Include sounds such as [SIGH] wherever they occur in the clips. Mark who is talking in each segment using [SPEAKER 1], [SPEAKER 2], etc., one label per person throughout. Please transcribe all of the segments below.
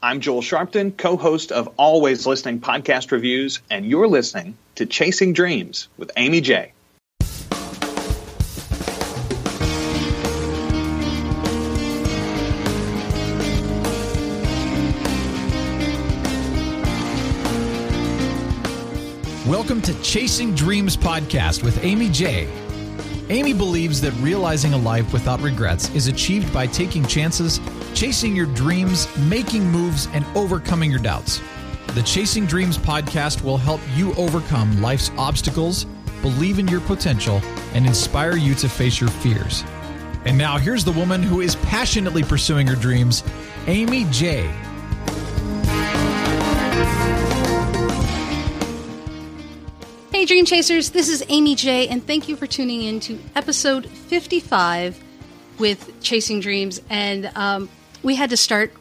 [SPEAKER 1] I'm Joel Sharpton, co host of Always Listening Podcast Reviews, and you're listening to Chasing Dreams with Amy J.
[SPEAKER 2] Welcome to Chasing Dreams Podcast with Amy J. Amy believes that realizing a life without regrets is achieved by taking chances, chasing your dreams, making moves, and overcoming your doubts. The Chasing Dreams podcast will help you overcome life's obstacles, believe in your potential, and inspire you to face your fears. And now, here's the woman who is passionately pursuing her dreams, Amy J.
[SPEAKER 3] Hey, Dream Chasers, this is Amy J, and thank you for tuning in to episode 55 with Chasing Dreams. And um, we had to start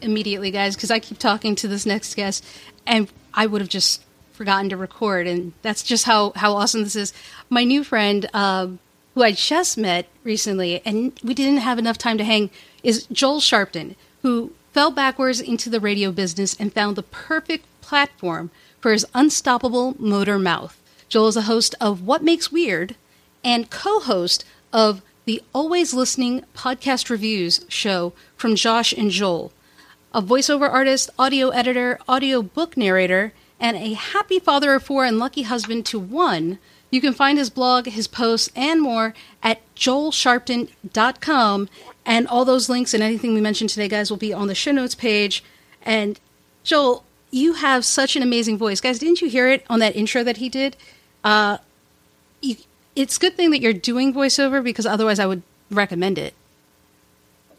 [SPEAKER 3] immediately, guys, because I keep talking to this next guest, and I would have just forgotten to record. And that's just how, how awesome this is. My new friend, um, who I just met recently, and we didn't have enough time to hang, is Joel Sharpton, who fell backwards into the radio business and found the perfect platform for his unstoppable motor mouth. Joel is a host of What Makes Weird and co host of the Always Listening podcast reviews show from Josh and Joel. A voiceover artist, audio editor, audio book narrator, and a happy father of four and lucky husband to one, you can find his blog, his posts, and more at joelsharpton.com. And all those links and anything we mentioned today, guys, will be on the show notes page. And Joel, you have such an amazing voice. Guys, didn't you hear it on that intro that he did? Uh, you, it's good thing that you're doing voiceover because otherwise I would recommend it.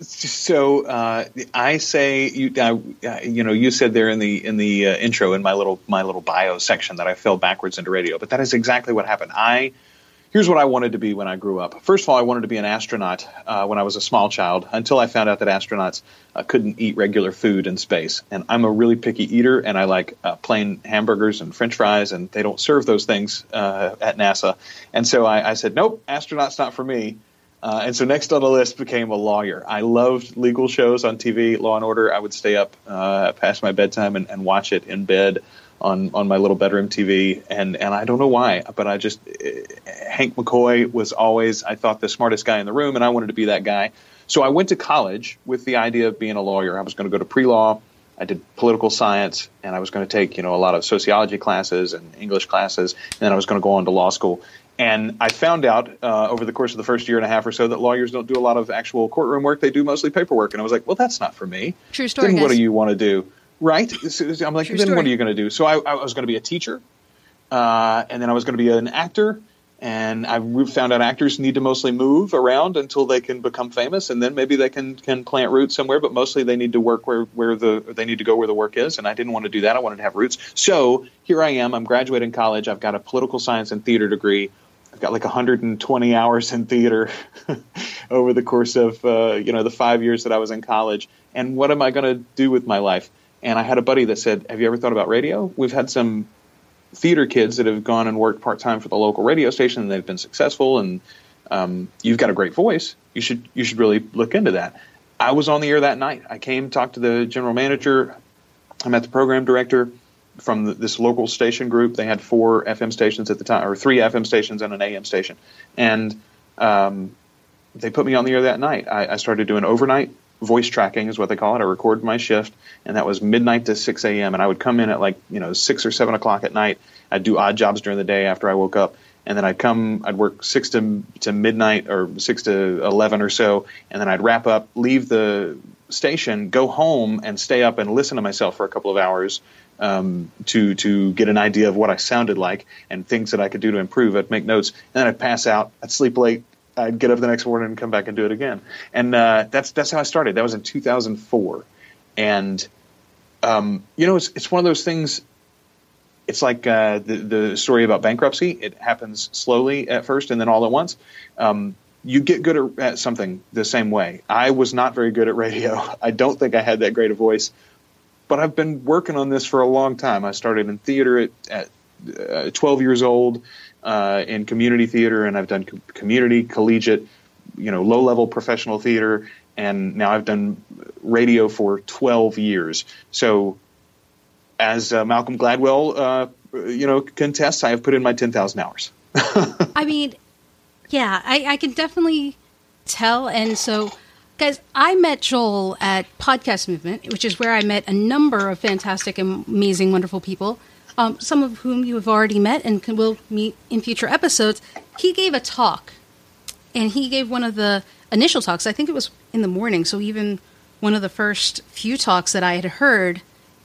[SPEAKER 1] So uh, I say you uh, you know you said there in the in the uh, intro in my little my little bio section that I fell backwards into radio, but that is exactly what happened. I here's what I wanted to be when I grew up. First of all, I wanted to be an astronaut uh, when I was a small child until I found out that astronauts uh, couldn't eat regular food in space. And I'm a really picky eater, and I like uh, plain hamburgers and French fries, and they don't serve those things uh, at NASA. And so I, I, said, nope, astronaut's not for me. Uh, and so next on the list became a lawyer. I loved legal shows on TV, Law and Order. I would stay up uh, past my bedtime and, and watch it in bed on on my little bedroom TV, and and I don't know why, but I just Hank McCoy was always I thought the smartest guy in the room, and I wanted to be that guy. So I went to college with the idea of being a lawyer. I was going to go to pre law. I did political science, and I was going to take you know a lot of sociology classes and English classes, and then I was going to go on to law school. And I found out uh, over the course of the first year and a half or so that lawyers don't do a lot of actual courtroom work; they do mostly paperwork. And I was like, "Well, that's not for me."
[SPEAKER 3] True story.
[SPEAKER 1] Then what do you want to do? Right. I'm like,
[SPEAKER 3] True
[SPEAKER 1] then
[SPEAKER 3] story.
[SPEAKER 1] what are you going to do? So I, I was going to be a teacher, uh, and then I was going to be an actor. And I found out actors need to mostly move around until they can become famous, and then maybe they can can plant roots somewhere. But mostly they need to work where where the they need to go where the work is. And I didn't want to do that. I wanted to have roots. So here I am. I'm graduating college. I've got a political science and theater degree. I've got like 120 hours in theater [LAUGHS] over the course of uh, you know the five years that I was in college. And what am I going to do with my life? And I had a buddy that said, "Have you ever thought about radio?" We've had some theater kids that have gone and worked part time for the local radio station, and they've been successful. And um, you've got a great voice. You should you should really look into that. I was on the air that night. I came, talked to the general manager. I met the program director from the, this local station group. They had four FM stations at the time, or three FM stations and an AM station, and um, they put me on the air that night. I, I started doing overnight voice tracking is what they call it. I recorded my shift, and that was midnight to 6 a.m. And I would come in at like you know six or seven o'clock at night. I'd do odd jobs during the day after I woke up, and then I'd come. I'd work six to to midnight or six to eleven or so, and then I'd wrap up, leave the station, go home, and stay up and listen to myself for a couple of hours. Um, to to get an idea of what I sounded like and things that I could do to improve. I'd make notes, and then I'd pass out. I'd sleep late, I'd get up the next morning and come back and do it again. And uh, that's that's how I started. That was in 2004, and um, you know, it's it's one of those things. It's like uh, the the story about bankruptcy. It happens slowly at first, and then all at once. Um, you get good at, something the same way. I was not very good at radio. [LAUGHS] I don't think I had that great a voice, but I've been working on this for a long time. I started in theater at, at uh, 12 years old uh, in community theater, and I've done co- community, collegiate, you know, low level professional theater, and now I've done radio for 12 years. So, as uh, Malcolm Gladwell, uh, you know, contests, I have put in my 10,000 hours. [LAUGHS]
[SPEAKER 3] I mean, yeah, I, I can definitely tell. And so, guys, I met Joel at Podcast Movement, which is where I met a number of fantastic, amazing, wonderful people. Um, some of whom you have already met and can, will meet in future episodes. He gave a talk, and he gave one of the initial talks. I think it was in the morning, so even one of the first few talks that I had heard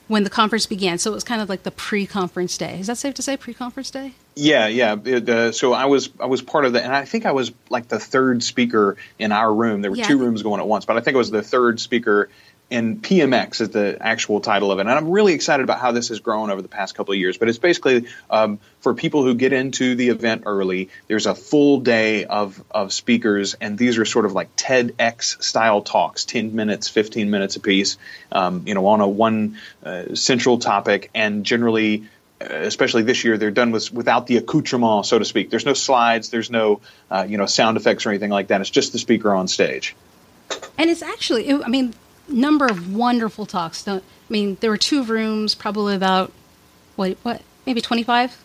[SPEAKER 3] when the conference began. So it was kind of like the pre-conference day. Is that safe to say pre-conference day?
[SPEAKER 1] Yeah, yeah. It, uh, so I was I was part of that, and I think I was like the third speaker in our room. There were yeah. two rooms going at once, but I think I was the third speaker and PMX is the actual title of it. And I'm really excited about how this has grown over the past couple of years. But it's basically um, for people who get into the event early, there's a full day of, of speakers, and these are sort of like TEDx style talks, 10 minutes, 15 minutes apiece, um, you know, on a one uh, central topic, and generally uh, especially this year, they're done with without the accoutrement, so to speak. There's no slides, there's no uh, you know sound effects or anything like that. It's just the speaker on stage.
[SPEAKER 3] And it's actually, I mean, number of wonderful talks. Don't, I mean, there were two rooms, probably about what what maybe twenty five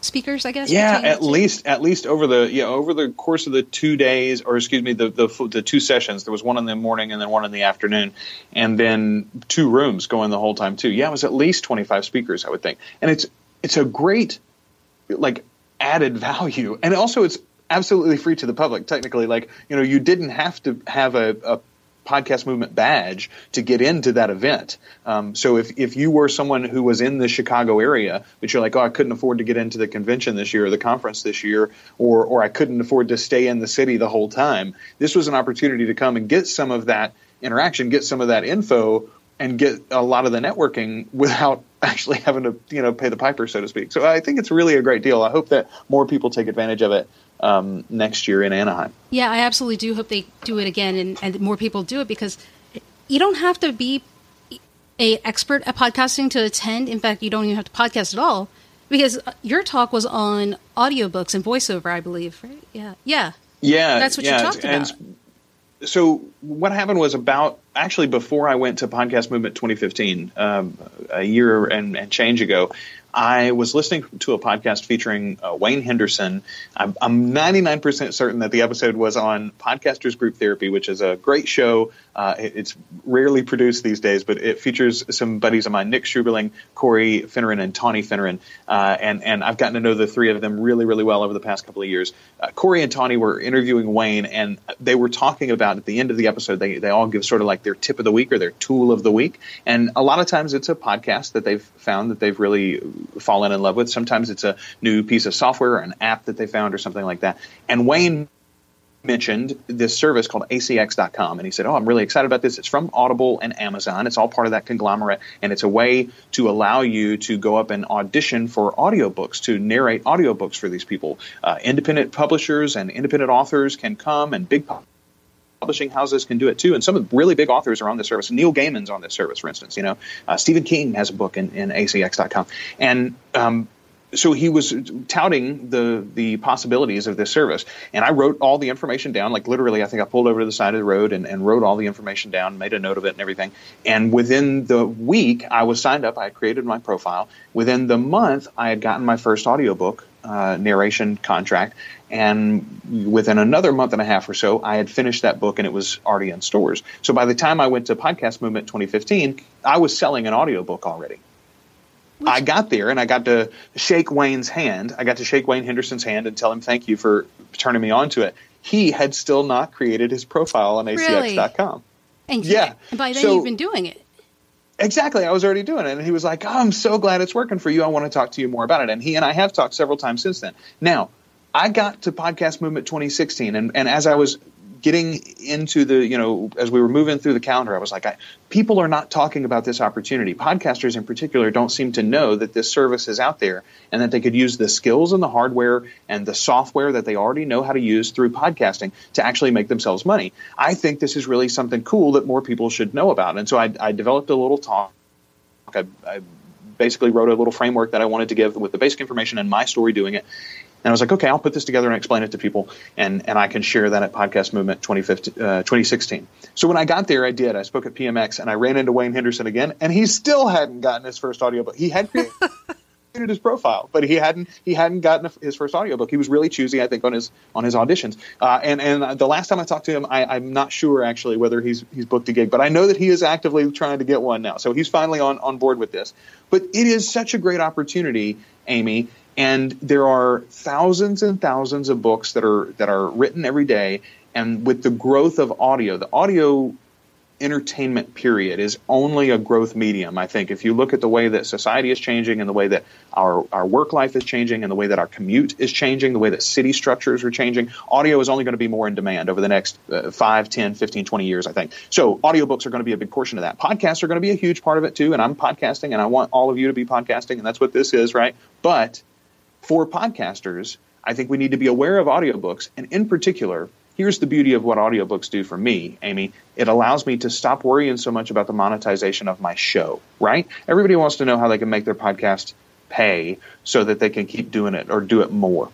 [SPEAKER 3] speakers, I guess.
[SPEAKER 1] Yeah, at least at least over the yeah over the course of the two days, or excuse me, the, the the two sessions. There was one in the morning and then one in the afternoon, and then two rooms going the whole time too. Yeah, it was at least twenty five speakers, I would think, and it's it's a great like added value, and also it's absolutely free to the public. Technically, like you know, you didn't have to have a, a podcast movement badge to get into that event. Um, so if, if you were someone who was in the Chicago area, but you're like, oh, I couldn't afford to get into the convention this year or the conference this year, or or I couldn't afford to stay in the city the whole time, this was an opportunity to come and get some of that interaction, get some of that info, and get a lot of the networking without [LAUGHS] actually having to you know pay the piper, so to speak. So I think it's really a great deal. I hope that more people take advantage of it um, next year in Anaheim.
[SPEAKER 3] Yeah, I absolutely do hope they do it again and, and more people do it because you don't have to be a expert at podcasting to attend. In fact, you don't even have to podcast at all because your talk was on audiobooks and voiceover, I believe, right? Yeah. Yeah.
[SPEAKER 1] Yeah.
[SPEAKER 3] That's what
[SPEAKER 1] yeah,
[SPEAKER 3] you talked about.
[SPEAKER 1] So what happened was about actually before I went to Podcast Movement 2015, um, a year and, and change ago, I was listening to a podcast featuring uh, Wayne Henderson. I'm, I'm, 99% certain that the episode was on Podcasters Group Therapy, which is a great show. Uh, it, it's rarely produced these days, but it features some buddies of mine, Nick Seuberling, Corey Finneran, and Tawny Finneran. Uh, and, and I've gotten to know the three of them really, really well over the past couple of years. Uh, Corey and Tawny were interviewing Wayne, and they were talking about at the end of the episode, they, they all give sort of like their tip of the week or their tool of the week. And a lot of times it's a podcast that they've found that they've really fallen in love with. Sometimes it's a new piece of software or an app that they found or something like that. And Wayne mentioned this service called acx.com and he said oh i'm really excited about this it's from audible and amazon it's all part of that conglomerate and it's a way to allow you to go up and audition for audiobooks to narrate audiobooks for these people uh, independent publishers and independent authors can come and big publishing houses can do it too. And some of the really big authors are on this service. Neil Gaiman's on this service, for instance. You know, uh, Stephen King has a book in, in ACX.com, and um, so he was touting the the possibilities of this service. And i wrote all the information down like literally i think i pulled over to the side of the road and, and wrote all the information down made a note of it and everything. And within the week i was signed up. I had created my profile. Within the month i had gotten my first audiobook uh, narration contract. And within another month and a half or so i had finished that book and it was already in stores. So by the time i went to podcast movement 2015 i was selling an audiobook already I got there and I got to shake Wayne's hand. I got to shake Wayne Henderson's hand and tell him thank you for turning me on to it. He had still not created his profile on
[SPEAKER 3] really?
[SPEAKER 1] ACX.com.
[SPEAKER 3] And yeah, and by then so, you've been doing it.
[SPEAKER 1] Exactly, I was already doing it, and he was like, oh, "I'm so glad it's working for you. I want to talk to you more about it." And he and I have talked several times since then. Now, I got to Podcast Movement 2016, and, and as I was getting into the, you know, as we were moving through the calendar, I was like, I, people are not talking about this opportunity. Podcasters in particular don't seem to know that this service is out there and that they could use the skills and the hardware and the software that they already know how to use through podcasting to actually make themselves money. I think this is really something cool that more people should know about. And so I, I developed a little talk. I, I basically wrote a little framework that I wanted to give with the basic information and my story doing it And I was like, okay, I'll put this together and explain it to people, and, and I can share that at Podcast Movement 2015, uh, 2016. So when I got there, I did. I spoke at PMX, and I ran into Wayne Henderson again, and he still hadn't gotten his first audiobook. He had [LAUGHS] created his profile, but he hadn't he hadn't gotten his first audiobook. He was really choosy, I think, on his on his auditions. Uh, and and the last time I talked to him, I, am not sure actually whether he's he's booked a gig, but I know that he is actively trying to get one now. So he's finally on on board with this. But it is such a great opportunity, Amy. And there are thousands and thousands of books that are that are written every day. And with the growth of audio, the audio entertainment period is only a growth medium. I think if you look at the way that society is changing and the way that our, our work life is changing and the way that our commute is changing, the way that city structures are changing, audio is only going to be more in demand over the next uh, 5, 10, 15, 20 years, I think. So audiobooks are going to be a big portion of that. Podcasts are going to be a huge part of it too. And I'm podcasting and I want all of you to be podcasting and that's what this is, right? But for podcasters, I think we need to be aware of audiobooks and in particular – here's the beauty of what audiobooks do for me, Amy. It allows me to stop worrying so much about the monetization of my show, right? Everybody wants to know how they can make their podcast pay so that they can keep doing it or do it more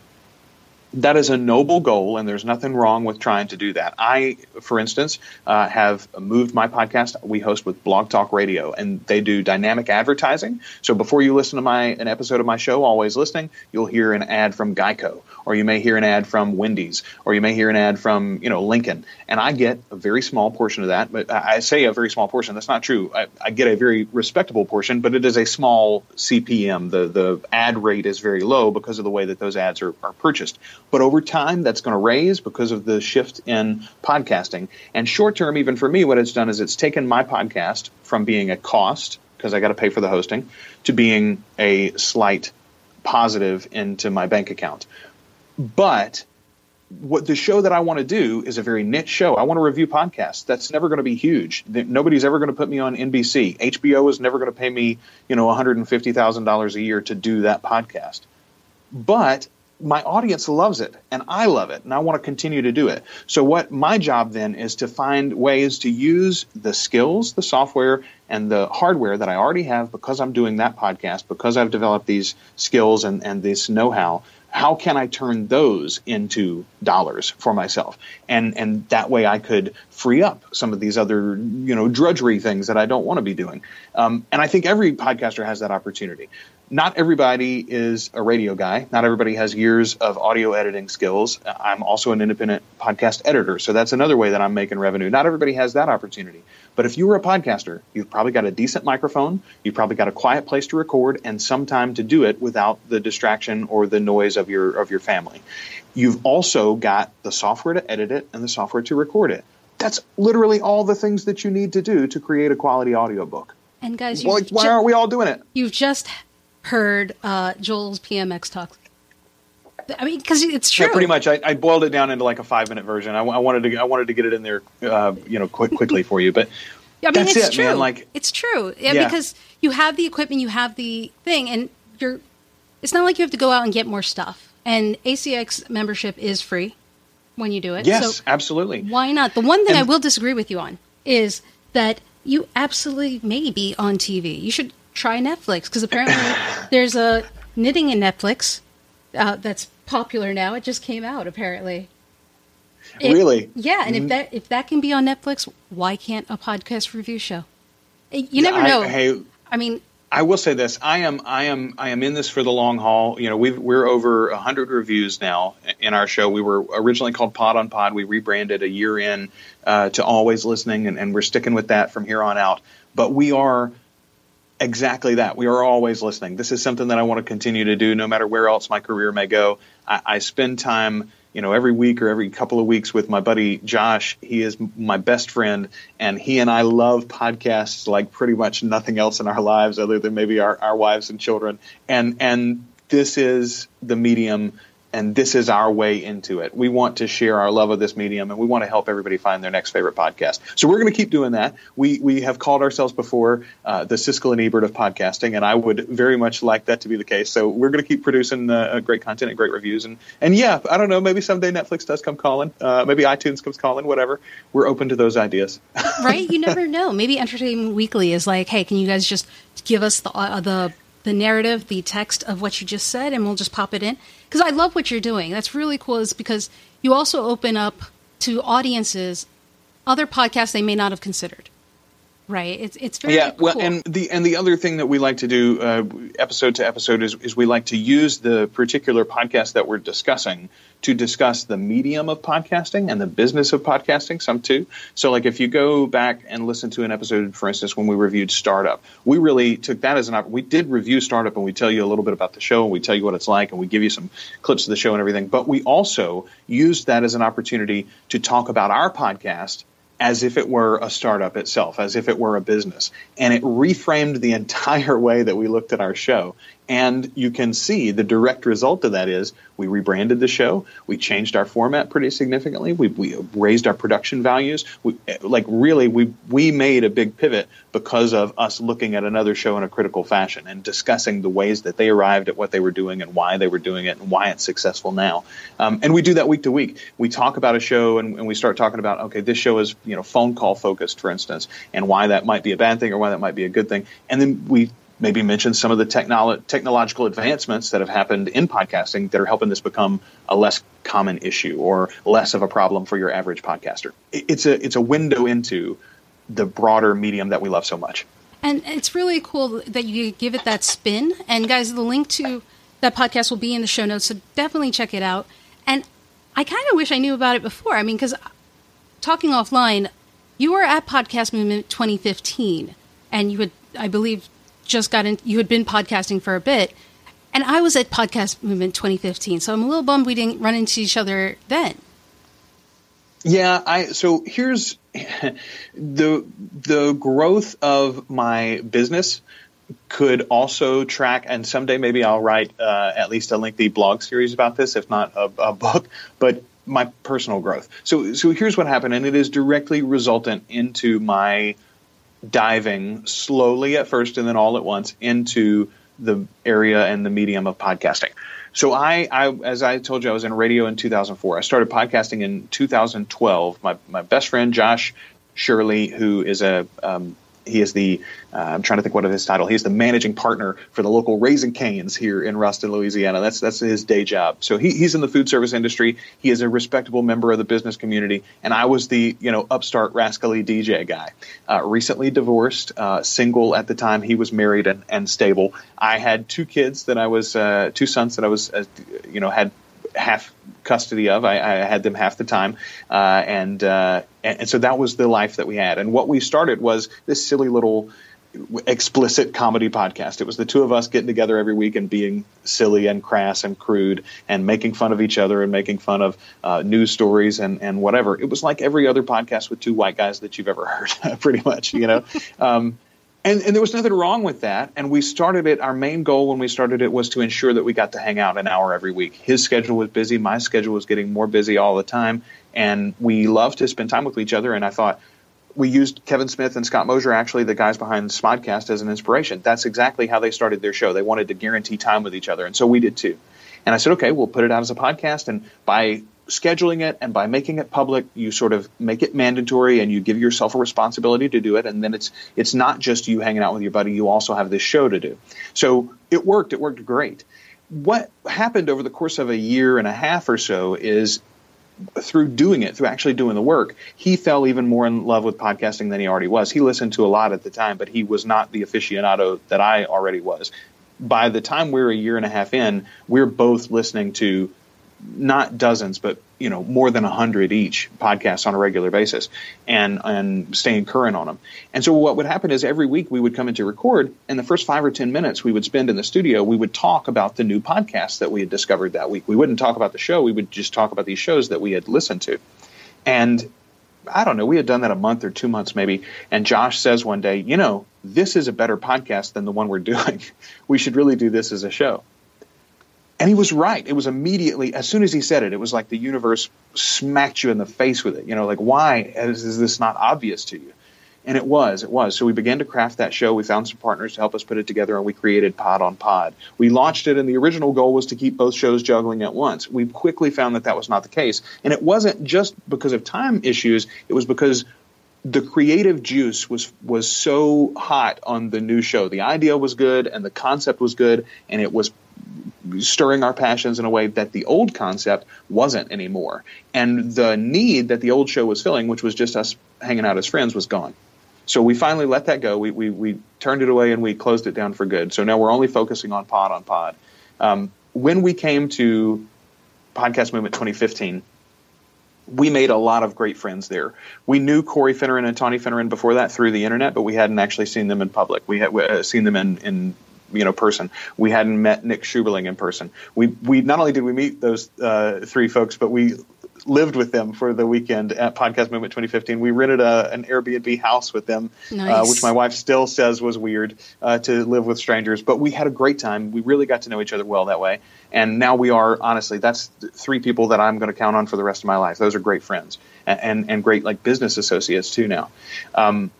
[SPEAKER 1] that is a noble goal, and there's nothing wrong with trying to do that. I, for instance, uh, have moved my podcast. We host with Blog Talk Radio, and they do dynamic advertising. So before you listen to my an episode of my show, always listening, you'll hear an ad from Geico, or you may hear an ad from Wendy's, or you may hear an ad from you know Lincoln, and I get a very small portion of that. But I say a very small portion. That's not true. I, I get a very respectable portion, but it is a small CPM. The the ad rate is very low because of the way that those ads are, are purchased but over time, that's going to raise because of the shift in podcasting. And short term, even for me, what it's done is it's taken my podcast from being a cost, because I got to pay for the hosting, to being a slight positive into my bank account. But what the show that I want to do is a very niche show. I want to review podcasts. That's never going to be huge. Nobody's ever going to put me on NBC. HBO is never going to pay me, you know, $150,000 a year to do that podcast. But my audience loves it and I love it and I want to continue to do it. So what my job then is to find ways to use the skills, the software and the hardware that I already have because I'm doing that podcast, because I've developed these skills and, and this know-how. How can I turn those into dollars for myself? And and that way I could free up some of these other you know drudgery things that I don't want to be doing. Um, and I think every podcaster has that opportunity not everybody is a radio guy. Not everybody has years of audio editing skills. I'm also an independent podcast editor, so that's another way that I'm making revenue. Not everybody has that opportunity. But if you were a podcaster, you've probably got a decent microphone, you've probably got a quiet place to record and some time to do it without the distraction or the noise of your of your family. You've also got the software to edit it and the software to record it. That's literally all the things that you need to do to create a quality audiobook.
[SPEAKER 3] And guys,
[SPEAKER 1] well, why ju- aren't we all doing it?
[SPEAKER 3] You've just heard uh, Joel's PMX talk. I mean, because it's true.
[SPEAKER 1] Yeah, pretty much. I, I, boiled it down into like a five minute version. I, I, wanted to I wanted to get it in there, uh, you know, quick, quickly for you. But [LAUGHS]
[SPEAKER 3] I mean, it's
[SPEAKER 1] it,
[SPEAKER 3] true.
[SPEAKER 1] Man. Like
[SPEAKER 3] it's true. Yeah, yeah, because you have the equipment, you have the thing, and you're. It's not like you have to go out and get more stuff. And ACX membership is free when you do it.
[SPEAKER 1] Yes, so absolutely.
[SPEAKER 3] Why not? The one thing and, I will disagree with you on is that you absolutely may be on TV. You should try Netflix because apparently [LAUGHS] there's a knitting in Netflix uh, that's popular now. It just came out apparently.
[SPEAKER 1] Really?
[SPEAKER 3] Yeah, and mm-hmm. if that if that can be on Netflix, why can't a podcast review show? You never know. I,
[SPEAKER 1] hey,
[SPEAKER 3] I mean,
[SPEAKER 1] I will say this: I am, I am, I am in this for the long haul. You know, we we're over hundred reviews now in our show. We were originally called Pod on Pod. We rebranded a year in uh, to Always Listening, and, and we're sticking with that from here on out. But we are exactly that. We are always listening. This is something that I want to continue to do no matter where else my career may go. I, I spend time, you know, every week or every couple of weeks with my buddy Josh. He is my best friend, and he and I love podcasts like pretty much nothing else in our lives other than maybe our, our wives and children. And and this is the medium and this is our way into it. We want to share our love of this medium, and we want to help everybody find their next favorite podcast. So we're going to keep doing that. We we have called ourselves before uh, the Siskel and Ebert of podcasting, and I would very much like that to be the case. So we're going to keep producing uh, great content and great reviews, and and yeah, I don't know, maybe someday Netflix does come calling, uh, maybe iTunes comes calling, whatever. We're open to those ideas. [LAUGHS]
[SPEAKER 3] right? You never know. Maybe Entertainment Weekly is like, hey, can you guys just give us the uh, the the narrative, the text of what you just said, and we'll just pop it in. Because I love what you're doing. That's really cool, is because you also open up to audiences other podcasts they may not have considered. Right. It's it's very
[SPEAKER 1] yeah.
[SPEAKER 3] Cool.
[SPEAKER 1] Well, and the and the other thing that we like to do uh, episode to episode is is we like to use the particular podcast that we're discussing to discuss the medium of podcasting and the business of podcasting. Some too. So like if you go back and listen to an episode, for instance, when we reviewed Startup, we really took that as an opportunity. We did review Startup and we tell you a little bit about the show and we tell you what it's like and we give you some clips of the show and everything. But we also used that as an opportunity to talk about our podcast as if it were a startup itself, as if it were a business. And it reframed the entire [LAUGHS] way that we looked at our show. And you can see the direct result of that is we rebranded the show. We changed our format pretty significantly. We, we raised our production values. We, like really, we we made a big pivot because of us looking at another show in a critical fashion and discussing the ways that they arrived at what they were doing and why they were doing it and why it's successful now. Um, and we do that week to week. We talk about a show and, and we start talking about okay, this show is you know phone call focused, for instance, and why that might be a bad thing or why that might be a good thing. And then we maybe mention some of the technolo- technological advancements that have happened in podcasting that are helping this become a less common issue or less of a problem for your average podcaster. It's a it's a window into the broader medium that we love so much.
[SPEAKER 3] And it's really cool that you give it that spin. And guys, the link to that podcast will be in the show notes, so definitely check it out. And I kind of wish I knew about it before. I mean, because uh, talking offline, you were at Podcast Movement 2015, and you had, I believe, just got in, you had been podcasting for a bit. And I was at Podcast Movement 2015, so I'm a little bummed we didn't run into each other then.
[SPEAKER 1] Yeah, I so here's [LAUGHS] the the growth of my business could also track, and someday maybe I'll write uh, at least a lengthy blog series about this, if not a, a book. But my personal growth. So so here's what happened, and it is directly resultant into my diving slowly at first and then all at once into the area and the medium of podcasting. So I, I, as I told you, I was in radio in 2004. I started podcasting in 2012. My, my best friend Josh Shirley, who is a um, he is the uh, I'm trying to think what of his title. He's the managing partner for the local Raising Cane's here in Ruston, Louisiana. That's that's his day job. So he, he's in the food service industry. He is a respectable member of the business community, and I was the you know upstart rascally DJ guy. Uh, recently divorced, uh, single at the time. He was married and, and stable. I had two kids that I was uh, two sons that I was uh, you know had half custody of. I, I, had them half the time, uh, and, uh, and, and so that was the life that we had. And what we started was this silly little explicit comedy podcast. It was the two of us getting together every week and being silly and crass and crude and making fun of each other and making fun of uh, news stories and, and whatever. It was like every other podcast with two white guys that you've ever [LAUGHS] heard, pretty much, you know. Um, and, and there was nothing wrong with that. And we started it. Our main goal when we started it was to ensure that we got to hang out an hour every week. His schedule was busy. My schedule was getting more busy all the time. And we loved to spend time with each other. And I thought, we used Kevin Smith and Scott Mosier, actually the guys behind Smodcast, as an inspiration. That's exactly how they started their show. They wanted to guarantee time with each other, and so we did too. And I said, okay, we'll put it out as a podcast, and by scheduling it and by making it public, you sort of make it mandatory, and you give yourself a responsibility to do it. And then it's it's not just you hanging out with your buddy; you also have this show to do. So it worked. It worked great. What happened over the course of a year and a half or so is through doing it, through actually doing the work, he fell even more in love with podcasting than he already was. He listened to a lot at the time, but he was not the aficionado that I already was. By the time we're a year and a half in, we're both listening to not dozens, but you know more than a hundred each podcasts on a regular basis, and and staying current on them. And so what would happen is every week we would come in to record, and the first five or ten minutes we would spend in the studio, we would talk about the new podcast that we had discovered that week. We wouldn't talk about the show; we would just talk about these shows that we had listened to, and. I don't know. We had done that a month or two months maybe. And Josh says one day, you know, this is a better podcast than the one we're [LAUGHS] doing. we should really do this as a show. And he was right. It was immediately, as soon as he said it, it was like the universe smacked you in the face with it. You know, like, why is, is, this not obvious to you? And it was, it was. So we began to craft that show. We found some partners to help us put it together, and we created Pod on Pod. We launched it, and the original goal was to keep both shows juggling at once. We quickly found that that was not the case. And it wasn't just because of time issues, it was because the creative juice was was so hot on the new show. The idea was good and the concept was good and it was stirring our passions in a way that the old concept wasn't anymore. And the need that the old show was filling, which was just us hanging out as friends, was gone. So we finally let that go. We, we, we turned it away and we closed it down for good. So now we're only focusing on pod on pod. Um, when we came to Podcast Movement 2015, we made a lot of great friends there. We knew Corey Finneran and Tawny Finneran before that through the internet, but we hadn't actually seen them in public. We had uh, seen them in, in you know person. We hadn't met Nick Seuberling in person. We we not only did we meet those uh, three folks, but we lived with them for the weekend at Podcast Movement 2015. We rented a, an Airbnb house with them, uh, nice. uh, which my wife still says was weird uh, to live with strangers. But we had a great time. We really got to know each other well that way. And now we are honestly, that's three people that I'm going to count on for the rest of my life. Those are great friends and and, and great like business associates too now. Um,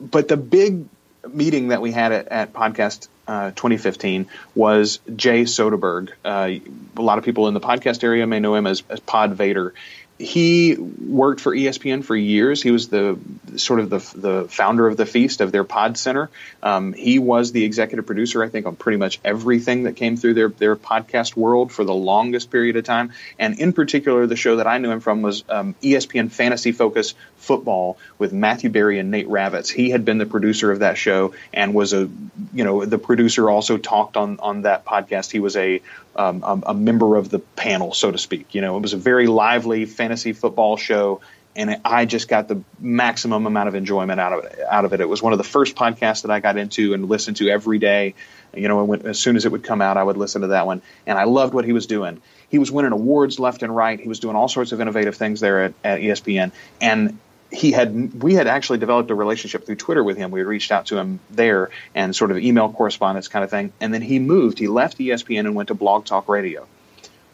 [SPEAKER 1] but the big meeting that we had at, at Podcast uh, 2015 was Jay Soderberg. Uh, a lot of people in the podcast area may know him as, as Pod Vader he worked for ESPN for years. He was the sort of the, the founder of the Feast of their Pod Center. Um, he was the executive producer, I think, on pretty much everything that came through their their podcast world for the longest period of time. And in particular, the show that I knew him from was um, ESPN Fantasy Focus Football with Matthew Berry and Nate Ravitz. He had been the producer of that show and was a you know the producer also talked on on that podcast. He was a um, a, a, member of the panel, so to speak. You know, it was a very lively fantasy football show, and I just got the maximum amount of enjoyment out of it. Out of it, it was one of the first podcasts that I got into and listened to every day. You know, as soon as it would come out, I would listen to that one, and I loved what he was doing. He was winning awards left and right. He was doing all sorts of innovative things there at, at ESPN, and he had we had actually developed a relationship through Twitter with him. We had reached out to him there and sort of email correspondence kind of thing. And then he moved. He left ESPN and went to Blog Talk Radio.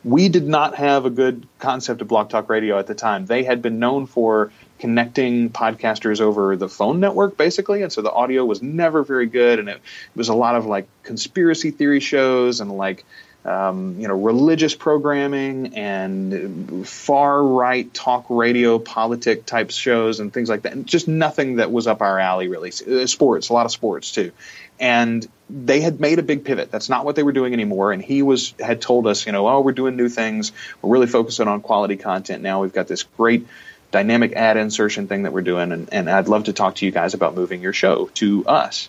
[SPEAKER 1] We did not have a good concept of Blog Talk Radio at the time. They had been known for connecting podcasters over the phone network, basically, and so the audio was never very good, and it, it was a lot of like conspiracy theory shows and like um, you know, religious programming and far right talk radio politic type shows and things like that. And just nothing that was up our alley, really. Uh, sports, a lot of sports too. And they had made a big pivot. That's not what they were doing anymore. And he was had told us, you know, oh, we're doing new things. We're really focusing on quality content now. We've got this great dynamic ad insertion thing that we're doing, and, and I'd love to talk to you guys about moving your show to us.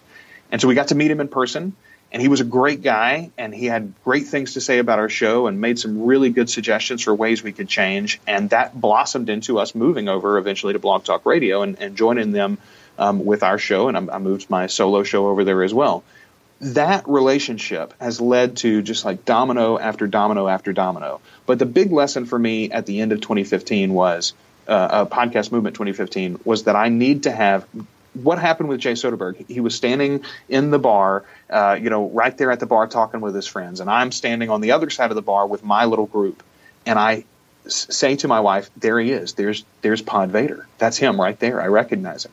[SPEAKER 1] And so we got to meet him in person and he was a great guy and he had great things to say about our show and made some really good suggestions for ways we could change. And that blossomed into us moving over eventually to blog talk radio and, and joining them um, with our show. And I, I moved my solo show over there as well. That relationship has led to just like domino after domino after domino. But the big lesson for me at the end of 2015 was uh, podcast movement 2015 was that i need to have what happened with Jay Soderberg? He was standing in the bar, uh, you know, right there at the bar talking with his friends, and I'm standing on the other side of the bar with my little group, and I say to my wife, "There he is. There's there's Pod Vader. That's him right there. I recognize him."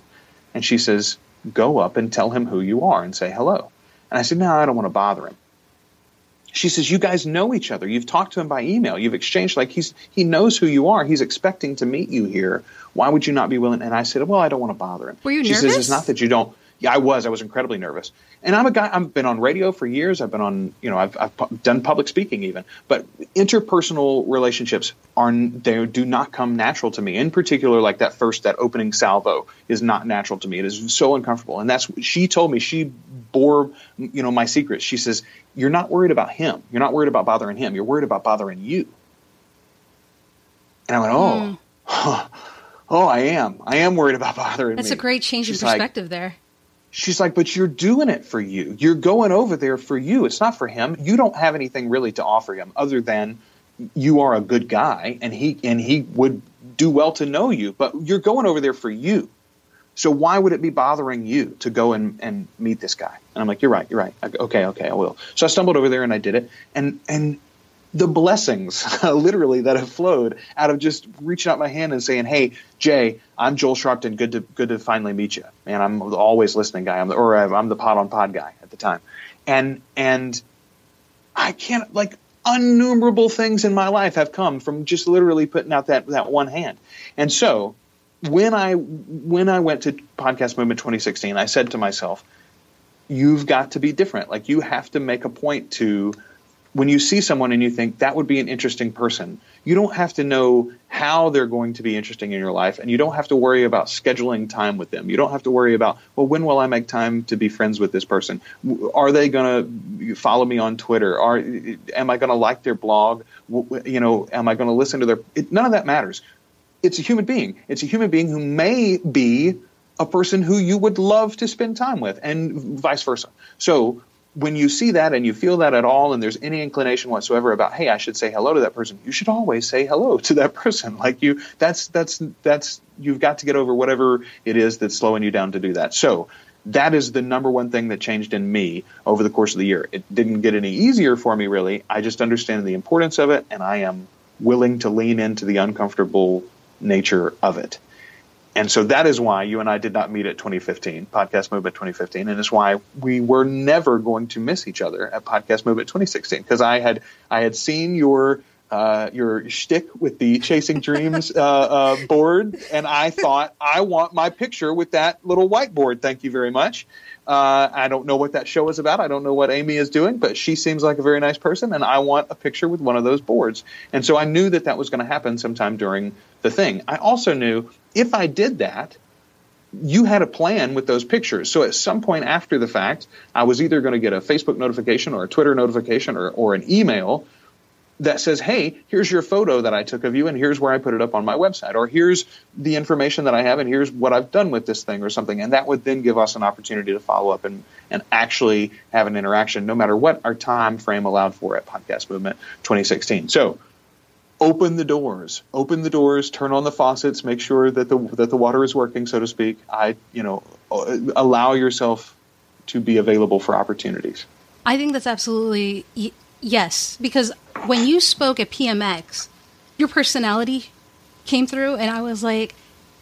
[SPEAKER 1] And she says, "Go up and tell him who you are and say hello." And I said, "No, I don't want to bother him." She says, "You guys know each other. You've talked to him by email. You've exchanged like he's he knows who you are. He's expecting to meet you here. Why would you not be willing?" And I said, "Well, I don't want to bother him."
[SPEAKER 3] Were you
[SPEAKER 1] she
[SPEAKER 3] nervous?
[SPEAKER 1] says, "It's not that you don't." Yeah, I was. I was incredibly nervous. And I'm a guy. I've been on radio for years. I've been on, you know, I've, I've done public speaking even. But interpersonal relationships are they do not come natural to me. In particular, like that first that opening salvo is not natural to me. It is so uncomfortable. And that's she told me. She bore, you know, my secrets. She says, "You're not worried about him. You're not worried about bothering him. You're worried about bothering you." And I went, "Oh." Mm. Huh. [SIGHS] Oh, I am. I am worried about bothering
[SPEAKER 3] That's
[SPEAKER 1] me.
[SPEAKER 3] a great change
[SPEAKER 1] She's
[SPEAKER 3] in perspective
[SPEAKER 1] like,
[SPEAKER 3] there.
[SPEAKER 1] She's like, but you're doing it for you. You're going over there for you. It's not for him. You don't have anything really to offer him other than you are a good guy and he and he would do well to know you, but you're going over there for you. So why would it be bothering you to go and, and meet this guy? And I'm like, you're right, you're right. Okay, okay, I will. So I stumbled over there and I did it. And and the blessings [LAUGHS] literally that have flowed out of just reaching out my hand and saying, "Hey, Jay, I'm Joel Sharpton. Good to good to finally meet you, man. I'm the always listening guy. I'm the, or I'm the pod on pod guy at the time, and and I can't like innumerable things in my life have come from just literally putting out that that one hand, and so when I when I went to Podcast Movement 2016, I said to myself, "You've got to be different. Like you have to make a point to." When you see someone and you think that would be an interesting person, you don't have to know how they're going to be interesting in your life, and you don't have to worry about scheduling time with them. You don't have to worry about, well, when will I make time to be friends with this person? Are they going to follow me on Twitter? Are am I going to like their blog? You know, am I going to listen to their? It, none of that matters it's a human being. It's a human being who may be a person who you would love to spend time with, and vice versa. So when you see that and you feel that at all, and there's any inclination whatsoever about, hey, I should say hello to that person, you should always say hello [LAUGHS] to that person. Like you, that's that's that's you've got to get over whatever it is that's slowing you down to do that. So that is the number one thing that changed in me over the course of the year. It didn't get any easier for me, really. I just understand the importance of it, and I am willing to lean into the uncomfortable nature of it. And so that is why you and I did not meet at 2015, Podcast Movement 2015, and it's why we were never going to miss each other at Podcast Movement 2016 because I had I had seen your uh, your shtick with the Chasing Dreams uh, uh, board, and I thought I want my picture with that little whiteboard. Thank you very much. Uh, I don't know what that show is about. I don't know what Amy is doing, but she seems like a very nice person, and I want a picture with one of those boards. And so I knew that that was going to happen sometime during the thing. I also knew if I did that, you had a plan with those pictures. So at some point after the fact, I was either going to get a Facebook notification or a Twitter notification or, or an email that says, hey, here's your photo that I took of you, and here's where I put it up on my website, or here's the information that I have, and here's what I've done with this thing, or something. And that would then give us an opportunity to follow up and, and actually have an interaction, no matter what our time frame allowed for at Podcast Movement 2016. So, open the doors, open the doors, turn on the faucets, make sure that the that the water is working, so to speak. I, you know, uh, allow yourself to be available for opportunities.
[SPEAKER 3] I think that's absolutely Yes, because when you spoke at PMX, your personality came through, and I was like,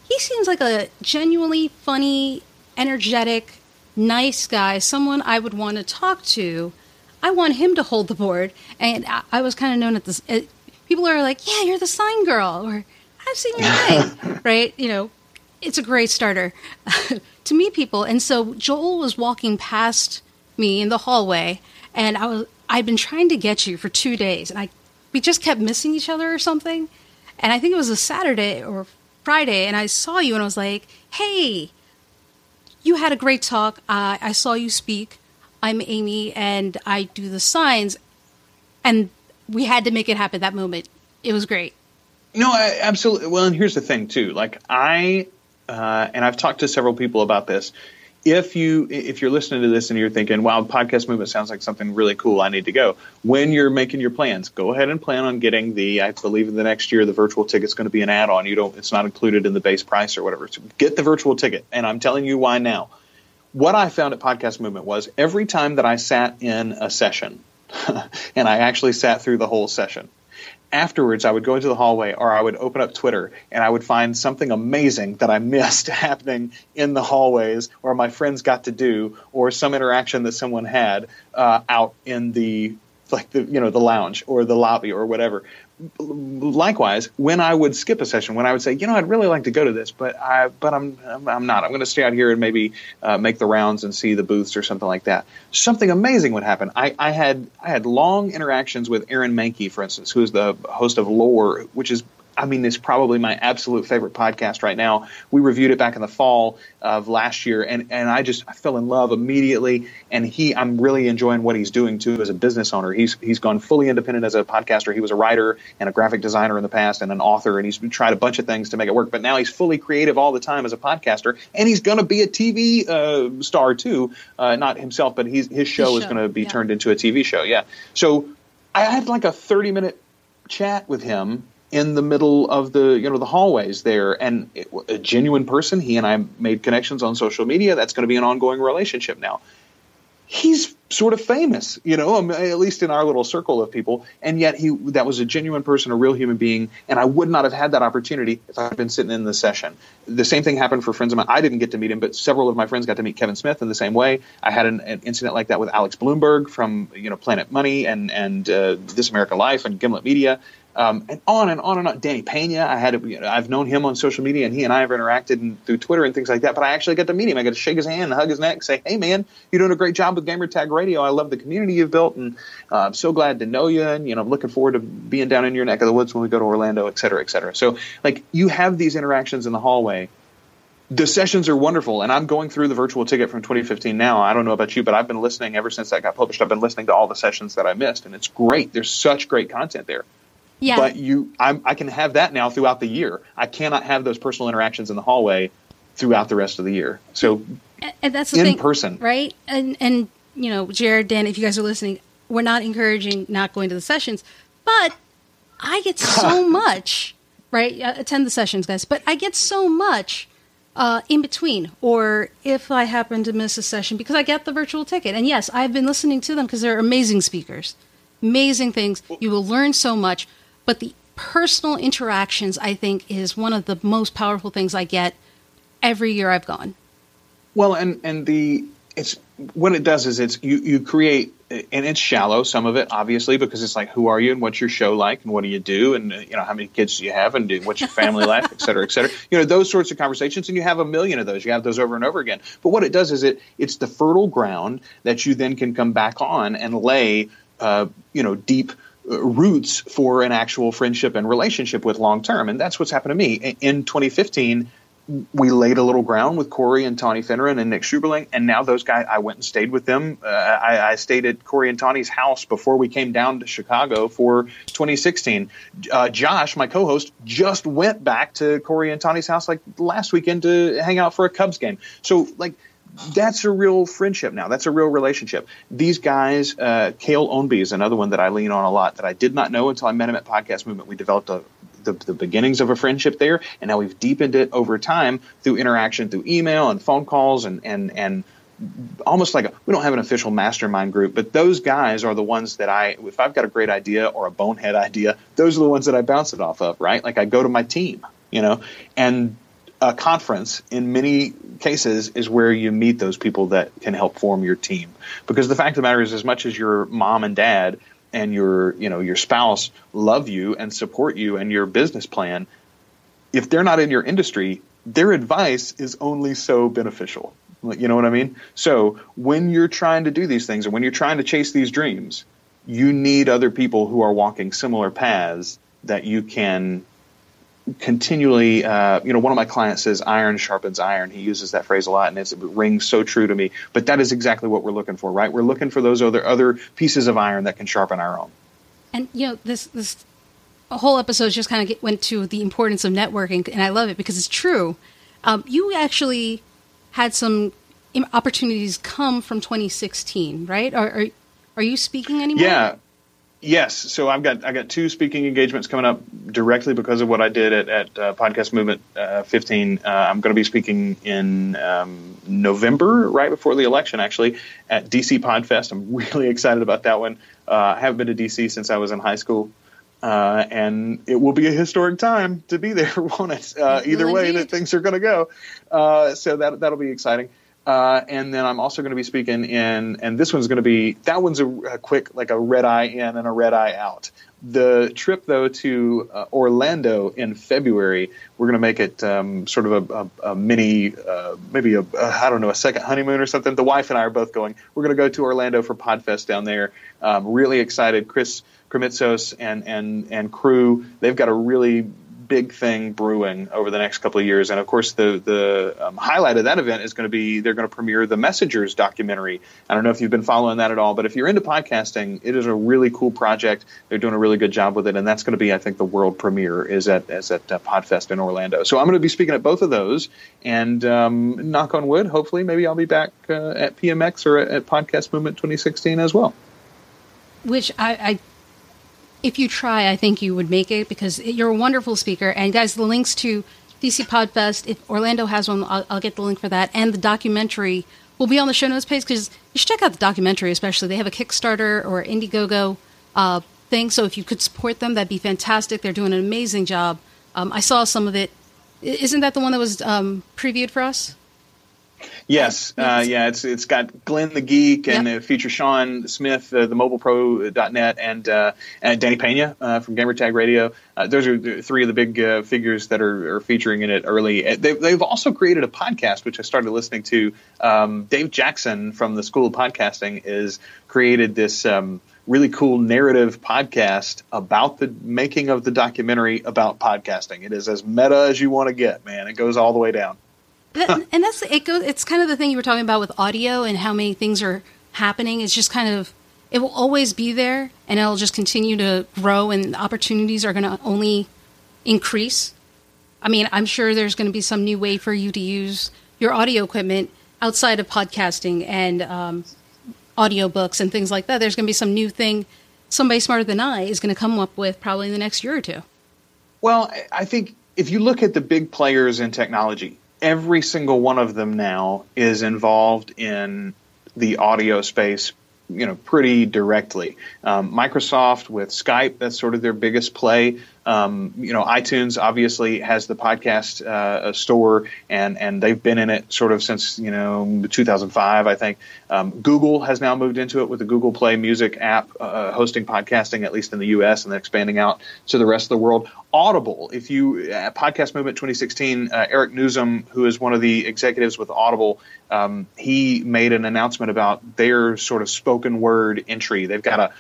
[SPEAKER 3] he seems like a genuinely funny, energetic, nice guy, someone I would want to talk to. I want him to hold the board. And I, was kind of known at this. It, people are like, yeah, you're the sign girl, or I've seen your [LAUGHS] name, right? You know, it's a great starter [LAUGHS] to meet people. And so Joel was walking past me in the hallway, and I was I'd been trying to get you for two days, and I we just kept missing each other or something. And I think it was a Saturday or Friday, and I saw you, and I was like, "Hey, you had a great talk. Uh, I saw you speak. I'm Amy, and I do the signs." And we had to make it happen that moment. It was great.
[SPEAKER 1] No, I, absolutely. Well, and here's the thing too. Like I, uh, and I've talked to several people about this if you if you're listening to this and you're thinking, "Wow, podcast movement sounds like something really cool. I need to go." When you're making your plans, go ahead and plan on getting the. I believe in the next year the virtual ticket's going to be an add-on. You don't. It's not included in the base price or whatever. So get the virtual ticket, and I'm telling you why now. What I found at Podcast Movement was every time that I sat in a session, [LAUGHS] and I actually sat through the whole session, afterwards I would go into the hallway or I would open up Twitter and I would find something amazing that I missed [LAUGHS] happening in the hallways or my friends got to do or some interaction that someone had uh, out in the like the you know the lounge or the lobby or whatever likewise, when I would skip a session, when I would say, you know, I'd really like to go to this, but I, but I'm, I'm not. I'm going to stay out here and maybe uh, make the rounds and see the booths or something like that. Something amazing would happen. I, I had, I had long interactions with Aaron Mahnke, for instance, who is the host of Lore, which is I mean, it's probably my absolute favorite podcast right now. We reviewed it back in the fall of last year, and, and I just I fell in love immediately. And he, I'm really enjoying what he's doing too as a business owner. He's he's gone fully independent as a podcaster. He was a writer and a graphic designer in the past, and an author, and he's tried a bunch of things to make it work. But now he's fully creative all the time as a podcaster, and he's going to be a TV uh, star too. Uh, not himself, but he's, his show, his show is going to be yeah. turned into a TV show. Yeah. So I had like a 30 minute chat with him in the middle of the you know the hallways there. And it, a genuine person he and i made connections on social media. That's going to be an ongoing relationship now. He's sort of famous you know um, at least in our little circle of people. And yet he that was a genuine person a real human being. And i would not have had that opportunity if i'd been sitting in the session. The same thing happened for friends of mine. I didn't get to meet him but several of my friends got to meet kevin smith in the same way. I had an, an incident like that with alex blumberg from you know planet money and and uh, this american life and gimlet media um, and on and on and on. Danny Pena, I had, you know, I've known him on social media, and he and I have interacted through Twitter and things like that. But I actually got to meet him. I got to shake his hand, hug his neck, say, "Hey, man, you're doing a great job with Gamertag Radio. I love the community you've built, and uh, I'm so glad to know you. And you know, I'm looking forward to being down in your neck of the woods when we go to Orlando, et cetera, et cetera." So, like, you have these interactions in the hallway the sessions are wonderful and i'm going through the virtual ticket from 2015 now i don't know about you but i've been listening ever since that got published i've been listening to all the sessions that i missed and it's great there's such great content there yeah. but you I'm, i can have that now throughout the year. I cannot have those personal interactions in the hallway throughout the rest of the year. So
[SPEAKER 3] and that's the
[SPEAKER 1] in
[SPEAKER 3] thing,
[SPEAKER 1] person.
[SPEAKER 3] right? And and you know jared dan if you guys are listening we're not encouraging not going to the sessions but i get so [LAUGHS] much right? Attend the sessions guys but i get so much uh, in between, or if I happen to miss a session because I get the virtual ticket. And yes, I've been listening to them because they're amazing speakers, amazing things. You will learn so much, but the personal interactions, I think, is one of the most powerful things I get every year I've gone.
[SPEAKER 1] Well, and and the it's what it does is it's you you create and it's shallow some of it obviously because it's like who are you and what's your show like and what do you do and you know how many kids do you have and do, what's your family life et cetera et cetera. You know those sorts of conversations and you have a million of those. You have those over and over again. But what it does is it it's the fertile ground that you then can come back on and lay uh, you know deep roots for an actual friendship and relationship with long term and that's what's happened to me in 2015 we laid a little ground with Corey and Tawny Finneran and Nick Seuberling, and now those guys, I went and stayed with them. Uh, I, I, stayed at Corey and Tawny's house before we came down to Chicago for 2016. Uh, Josh, my co-host, just went back to Corey and Tawny's house like last weekend to hang out for a Cubs game. So like that's a real friendship now. That's a real relationship. These guys, uh, Cale Ownby is another one that I lean on a lot that I did not know until I met him at Podcast Movement. We developed a the, the beginnings of a friendship there, and now we've deepened it over time through interaction through email and phone calls and and and almost like a, we don't have an official mastermind group, but those guys are the ones that I, if I've got a great idea or a bonehead idea, those are the ones that I bounce it off of, right? Like I go to my team, you know, and a conference in many cases is where you meet those people that can help form your team. Because the fact of the matter is, as much as your mom and dad and your you know your spouse love you and support you and your business plan if they're not in your industry their advice is only so beneficial you know what i mean so when you're trying to do these things and when you're trying to chase these dreams you need other people who are walking similar paths that you can continually, uh, you know, one of my clients says iron sharpens iron. He uses that phrase a lot, and it rings so true to me. But that is exactly what we're looking for, right? We're looking for those other other pieces of iron that can sharpen our own.
[SPEAKER 3] And you know, this this whole episode just kind of went to the importance of networking, and I love it because it's true. Um, you actually had some opportunities come from 2016, right? Are, are, are you speaking anymore?
[SPEAKER 1] Yeah. Yes, so I've got I got two speaking engagements coming up directly because of what I did at, at uh, Podcast Movement uh, 15. Uh, I'm going to be speaking in um, November, right before the election, actually, at DC Podfest. I'm [LAUGHS] really excited about that one. Uh, I haven't been to DC since I was in high school, uh, and it will be a historic time to be there, [LAUGHS] won't it? Uh, either way that things are going to go, so that that'll be exciting. Uh, and then I'm also going to be speaking in, and this one's going to be that one's a, a, quick like a red eye in and a red eye out. The trip though to uh, Orlando in February, we're going to make it um, sort of a, a, a mini, uh, maybe a I don't know a second honeymoon or something. The wife and I are both going. We're going to go to Orlando for Podfest down there. Um, really excited. Chris Krimitsos and and and crew. They've got a really big thing brewing over the next couple of years. And of course, the the um, highlight of that event is going to be they're going to premiere the Messengers documentary. I don't know if you've been following that at all, but if you're into podcasting, it is a really cool project. They're doing a really good job with it, and that's going to be, I think, the world premiere is at is at uh, Podfest in Orlando. So I'm going to be speaking at both of those, and um, knock on wood, hopefully, maybe I'll be back uh, at PMX or at, at Podcast Movement 2016 as well.
[SPEAKER 3] Which I, I if you try, I think you would make it because you're a wonderful speaker. And guys, the links to DC Podfest, if Orlando has one, I'll, I'll, get the link for that. And the documentary will be on the show notes page because you should check out the documentary, especially. They have a Kickstarter or Indiegogo uh, thing. So if you could support them, that'd be fantastic. They're doing an amazing job. Um, I saw some of it. Isn't that the one that was um, previewed for us?
[SPEAKER 1] Yes, uh, yeah, it's it's got Glenn the Geek and yep. uh, feature Sean Smith, uh, the mobilepro.net, and uh, and Danny Pena uh, from Gamertag Radio. Uh, those are three of the big uh, figures that are, are, featuring in it early. They've, they've also created a podcast, which I started listening to. Um, Dave Jackson from the School of Podcasting is created this. Um, really cool narrative podcast about the making of the documentary about podcasting. It is as meta as you want to get, man. It goes all the way down
[SPEAKER 3] and that's it. Goes. It's kind of the thing you were talking about with audio and how many things are happening. It's just kind of it will always be there, and it'll just continue to grow, and opportunities are going to only increase. I mean, I'm sure there's going to be some new way for you to use your audio equipment outside of podcasting and um, audiobooks and things like that. There's going to be some new thing somebody smarter than I is going to come up with probably in the next year or two.
[SPEAKER 1] Well, I think if you look at the big players in technology, every single one of them now is involved in the audio space you know pretty directly. Um, microsoft with skype that's sort of their biggest play um, you know, iTunes obviously has the podcast uh, store, and and they've been in it sort of since you know 2005, I think. Um, Google has now moved into it with the Google Play Music app, uh, hosting podcasting at least in the U.S. and then expanding out to the rest of the world. Audible, if you uh, Podcast Movement 2016, uh, Eric Nuzum, who is one of the executives with Audible, um, he made an announcement about their sort of spoken word entry. They've got a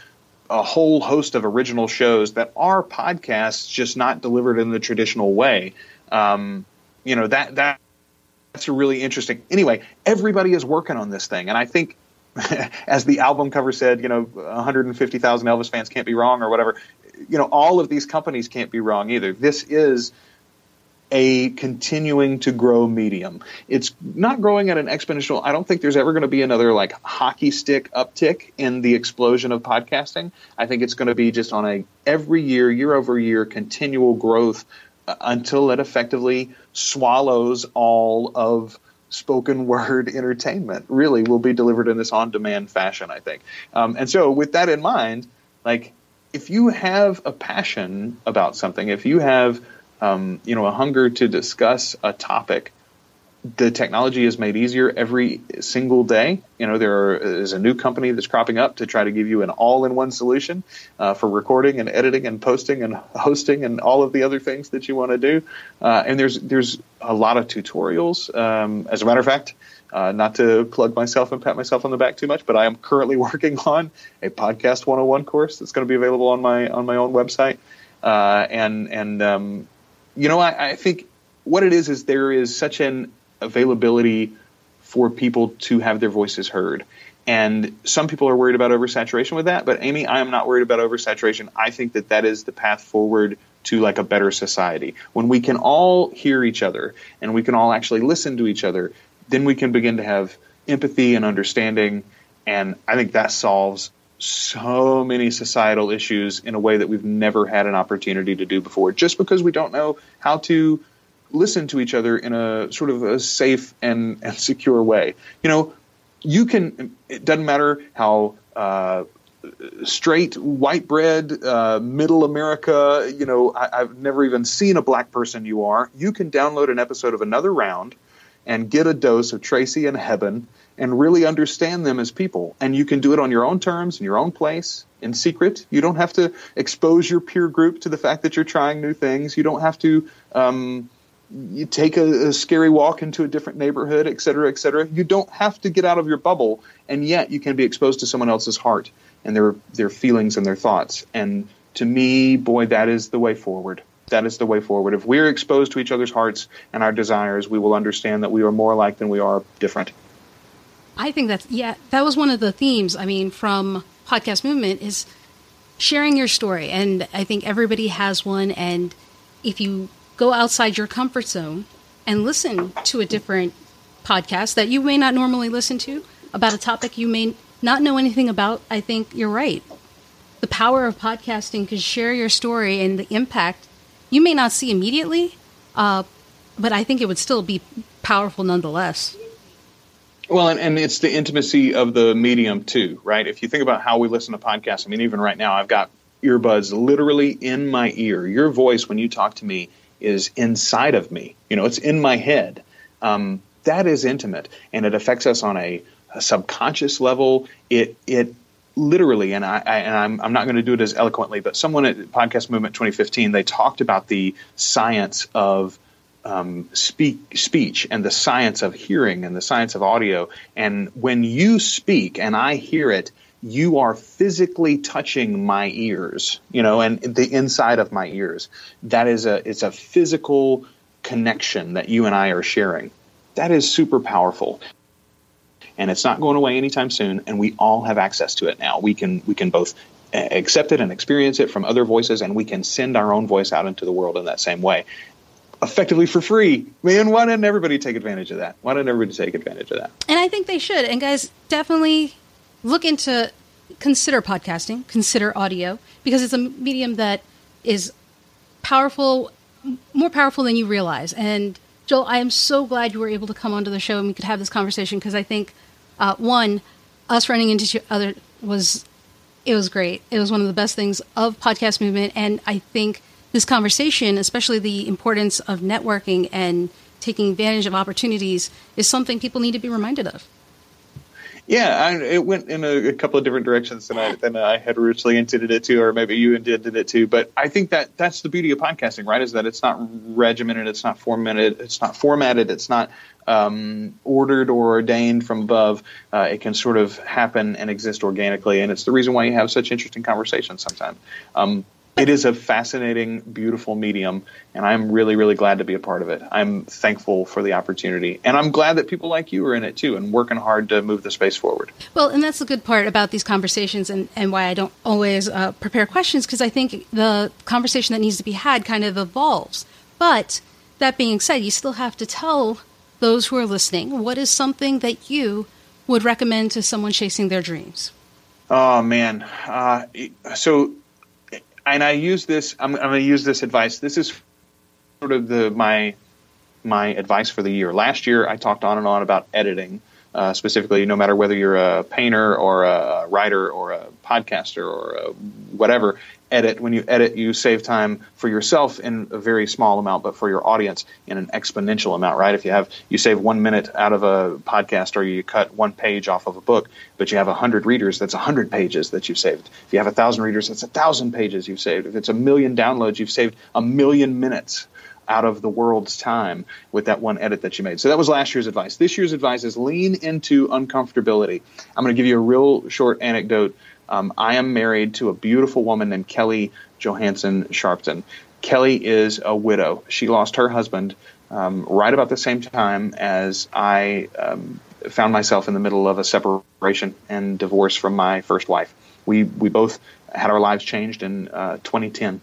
[SPEAKER 1] a whole host of original shows that are podcasts, just not delivered in the traditional way. Um, you know that that that's really interesting. Anyway, everybody is working on this thing, and I think, [LAUGHS] as the album cover said, you know, 150,000 Elvis fans can't be wrong, or whatever. You know, all of these companies can't be wrong either. This is a continuing to grow medium. It's not growing at an exponential. I don't think there's ever going to be another like hockey stick uptick in the explosion of podcasting. I think it's going to be just on a every year, year over year, continual growth uh, until it effectively swallows all of spoken word [LAUGHS] entertainment. Really, will be delivered in this on demand fashion. I think. Um, and so, with that in mind, like if you have a passion about something, if you have um, you know, a hunger to discuss a topic. The technology is made easier every single day. You know, there is a new company that's cropping up to try to give you an all-in-one solution uh, for recording and editing and posting and [LAUGHS] hosting and all of the other things that you want to do. Uh, and there's there's a lot of tutorials. Um, as a matter of fact, uh, not to plug myself and pat myself on the back too much, but I am currently [LAUGHS] working on a podcast 101 course that's going to be available on my on my own website. Uh, and and um, you know, I, I think what it is is there is such an availability for people to have their voices heard. And some people are worried about oversaturation with that, but Amy, I am not worried about oversaturation. I think that that is the path forward to like a better society. When we can all hear each other and we can all actually listen to each other, then we can begin to have empathy and understanding. And I think that solves so many societal issues in a way that we've never had an opportunity to do before, just because we don't know how to listen to each other in a sort of a safe and, and secure way. You know, you can, it doesn't matter how uh, straight, white bread, uh, middle America, you know, I, I've never even seen a black person you are. You can download an episode of Another Round and get a dose of Tracy and Heben and really understand them as people. And you can do it on your own terms, in your own place, in secret. You don't have to expose your peer group to the fact that you're trying new things. You don't have to um, you take a, a, scary walk into a different neighborhood, et cetera, et cetera. You don't have to get out of your bubble, and yet you can be exposed to someone else's heart and their their feelings and their thoughts. And to me, boy, that is the way forward. That is the way forward. If we're exposed to each other's hearts and our desires, we will understand that we are more alike than we are different.
[SPEAKER 3] I think that's yeah, that was one of the themes. I mean, from podcast movement is sharing your story, and I think everybody has one. And if you go outside your comfort zone and listen to a different podcast that you may not normally listen to about a topic you may not know anything about, I think you're right. The power of podcasting can share your story and the impact you may not see immediately, uh, but I think it would still be powerful nonetheless.
[SPEAKER 1] Well, and, and it's the intimacy of the medium too, right? If you think about how we listen to podcasts, I mean, even right now, I've got earbuds literally in my ear. Your voice, when you talk to me, is inside of me. You know, it's in my head. Um, that is intimate and it affects us on a, a subconscious level. It it literally, and I, I and I'm, I'm not going to do it as eloquently, but someone at Podcast Movement 2015 they talked about the science of um, speak speech and the science of hearing and the science of audio. And when you speak and I hear it, you are physically touching my ears, you know, and the inside of my ears. That is a it's a physical connection that you and I are sharing. That is super powerful. And it's not going away anytime soon, and we all have access to it now. We can we can both uh, accept it and experience it from other voices, and we can send our own voice out into the world in that same way effectively for free. Man, why didn't everybody take advantage of that? Why didn't everybody take advantage of that?
[SPEAKER 3] And I think they should. And guys, definitely look into consider podcasting, consider audio because it's a medium that is powerful, more powerful than you realize. And Joel, I am so glad you were able to come onto the show and we could have this conversation because I think uh, one, us running into each other was it was great. It was one of the best things of podcast movement, and I think this conversation, especially the importance of networking and taking advantage of opportunities, is something people need to be reminded of.
[SPEAKER 1] Yeah, I, it went in a, a, couple of different directions than I than I had originally intended it to, or maybe you intended it to. But I think that that's the beauty of podcasting, right? Is that it's not regimented, it's not formatted, it's not formatted, it's not um, ordered or ordained from above. Uh, it can sort of happen and exist organically, and it's the reason why you have such interesting conversations sometimes. Um, [LAUGHS] it is a fascinating, beautiful medium, and I'm really, really glad to be a part of it. I'm thankful for the opportunity, and I'm glad that people like you are in it too and working hard to move the space forward.
[SPEAKER 3] Well, and that's the good part about these conversations, and, and why I don't always uh, prepare questions because I think the conversation that needs to be had kind of evolves. But that being said, you still have to tell those who are listening what is something that you would recommend to someone chasing their dreams.
[SPEAKER 1] Oh man, uh, so and I use this. I'm, I'm going to use this advice. This is sort of the my my advice for the year. Last year, I talked on and on about editing, uh, specifically. No matter whether you're a painter or a writer or a podcaster or whatever, edit. When you edit, you save time for yourself in a very small amount, but for your audience in an exponential amount, right? If you have, you save one minute out of a podcast or you cut one page off of a book, but you have a hundred readers, that's a hundred pages that you've saved. If you have a thousand readers, that's a thousand pages you've saved. If it's a million downloads, you've saved a million minutes out of the world's time with that one edit that you made. So that was last year's advice. This year's advice is lean into uncomfortability. I'm going to give you a real short anecdote um, I am married to a beautiful woman named Kelly Johansson Sharpton. Kelly is a widow. She lost her husband um, right about the same time as I um, found myself in the middle of a separation and divorce from my first wife. We we both had our lives changed in uh, 2010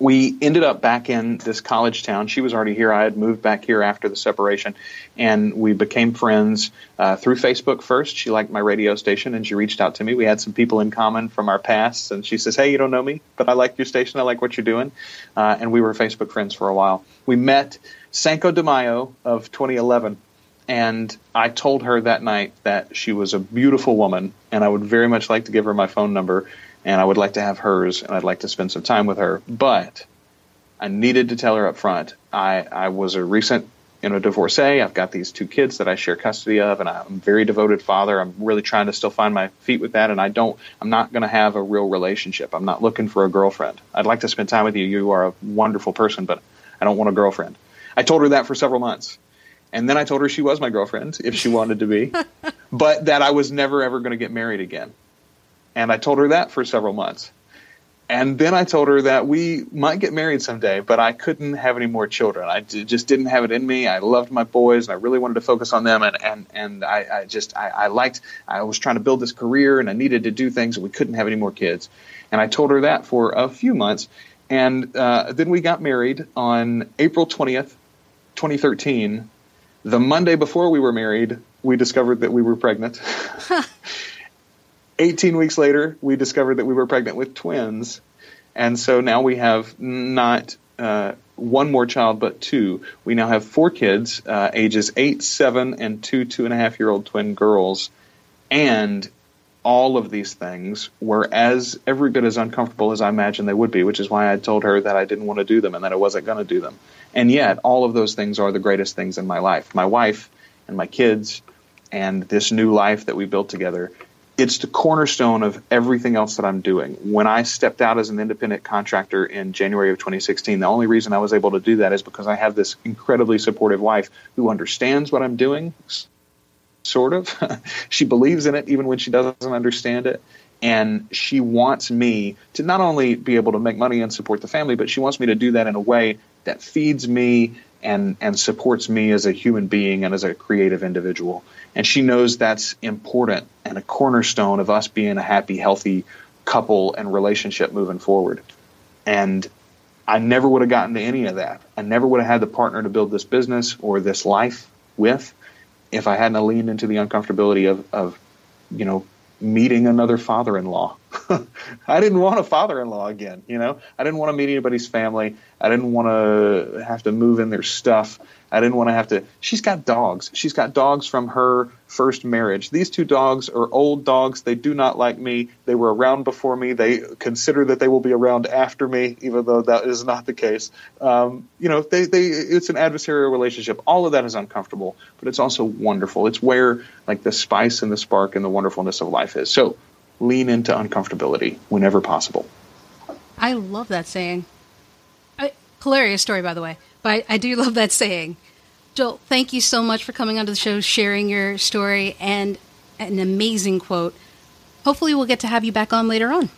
[SPEAKER 1] we ended up back in this college town. She was already here. I had moved back here after the separation, and we became friends uh, through Facebook first. She liked my radio station, and she reached out to me. We had some people in common from our past, and she says, "Hey, you don't know me, but I like your station. I like what you're doing," uh, and we were Facebook friends for a while. We met Cinco de Mayo of 2011. And I told her that night that she was a beautiful woman, and I would very much like to give her my phone number and I would like to have hers, and I'd like to spend some time with her. But I needed to tell her up front. I, I was a recent you know divorcee. I've got these two kids that I share custody of, and I'm a very devoted father. I'm really trying to still find my feet with that, and I don't. I'm not going to have a real relationship. I'm not looking for a girlfriend. I'd like to spend time with you. You are a wonderful person, but I don't want a girlfriend. I told her that for several months. And then I told her she was my girlfriend if she wanted to be, [LAUGHS] but that I was never ever going to get married again. And I told her that for several months. And then I told her that we might get married someday, but I couldn't have any more children. I d- just didn't have it in me. I loved my boys, and I really wanted to focus on them. And and and I, I just I, I liked. I was trying to build this career, and I needed to do things, and we couldn't have any more kids. And I told her that for a few months, and uh, then we got married on April twentieth, twenty thirteen. The Monday before we were married, we discovered that we were pregnant. [LAUGHS] [LAUGHS] 18 weeks later, we discovered that we were pregnant with twins. And so now we have not uh, one more child, but two. We now have four kids, uh, ages eight, seven, and two two and a half year old twin girls. And all of these things were as every bit as uncomfortable as I imagined they would be, which is why I told her that I didn't want to do them and that I wasn't going to do them. And yet, all of those things are the greatest things in my life. My wife and my kids and this new life that we built together it's the cornerstone of everything else that I'm doing. When I stepped out as an independent contractor in January of 2016, the only reason I was able to do that is because I have this incredibly supportive wife who understands what I'm doing, sort of. [LAUGHS] she believes in it even when she doesn't understand it. And she wants me to not only be able to make money and support the family, but she wants me to do that in a way that feeds me and and supports me as a human being and as a creative individual. And she knows that's important and a cornerstone of us being a happy, healthy couple and relationship moving forward. And I never would have gotten to any of that. I never would have had the partner to build this business or this life with if I hadn't leaned into the uncomfortability of, of you know, meeting another father-in-law. [LAUGHS] I didn't want a father-in-law again, you know. I didn't want to meet anybody's family. I didn't want to have to move in their stuff. I didn't want to have to. She's got dogs. She's got dogs from her first marriage. These two dogs are old dogs. They do not like me. They were around before me. They consider that they will be around after me, even though that is not the case. Um, you know, they, they, it's an adversarial relationship. All of that is uncomfortable, but it's also wonderful. It's where like the spice and the spark and the wonderfulness of life is. So lean into uncomfortability whenever possible.
[SPEAKER 3] I love that saying. I, hilarious story, by the way. But I, I do love that saying. Joel, thank you so much for coming onto the show, sharing your story, and an amazing quote. Hopefully, we'll get to have you back on later on.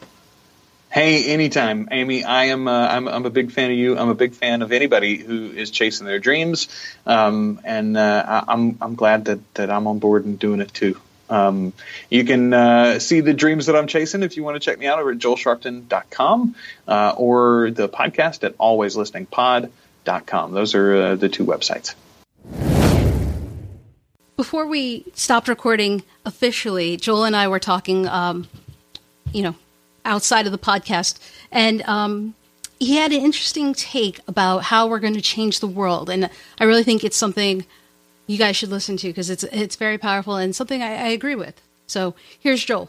[SPEAKER 1] Hey, anytime, Amy. I am. Uh, I'm, I'm, a big fan of you. I'm a big fan of anybody who is chasing their dreams, um, and uh, I'm I'm glad that that I'm on board and doing it too. Um, you can uh, see the dreams that I'm chasing if you want to check me out over at joelsharpton.com uh, or the podcast at alwayslisteningpod.com. Those are uh, the two websites.
[SPEAKER 3] Before we stopped recording officially, Joel and I were talking, um, you know, outside of the podcast, and um, he had an interesting take about how we're going to change the world, and I really think it's something you guys should listen to because it's it's very powerful and something I, I agree with. So here's Joel.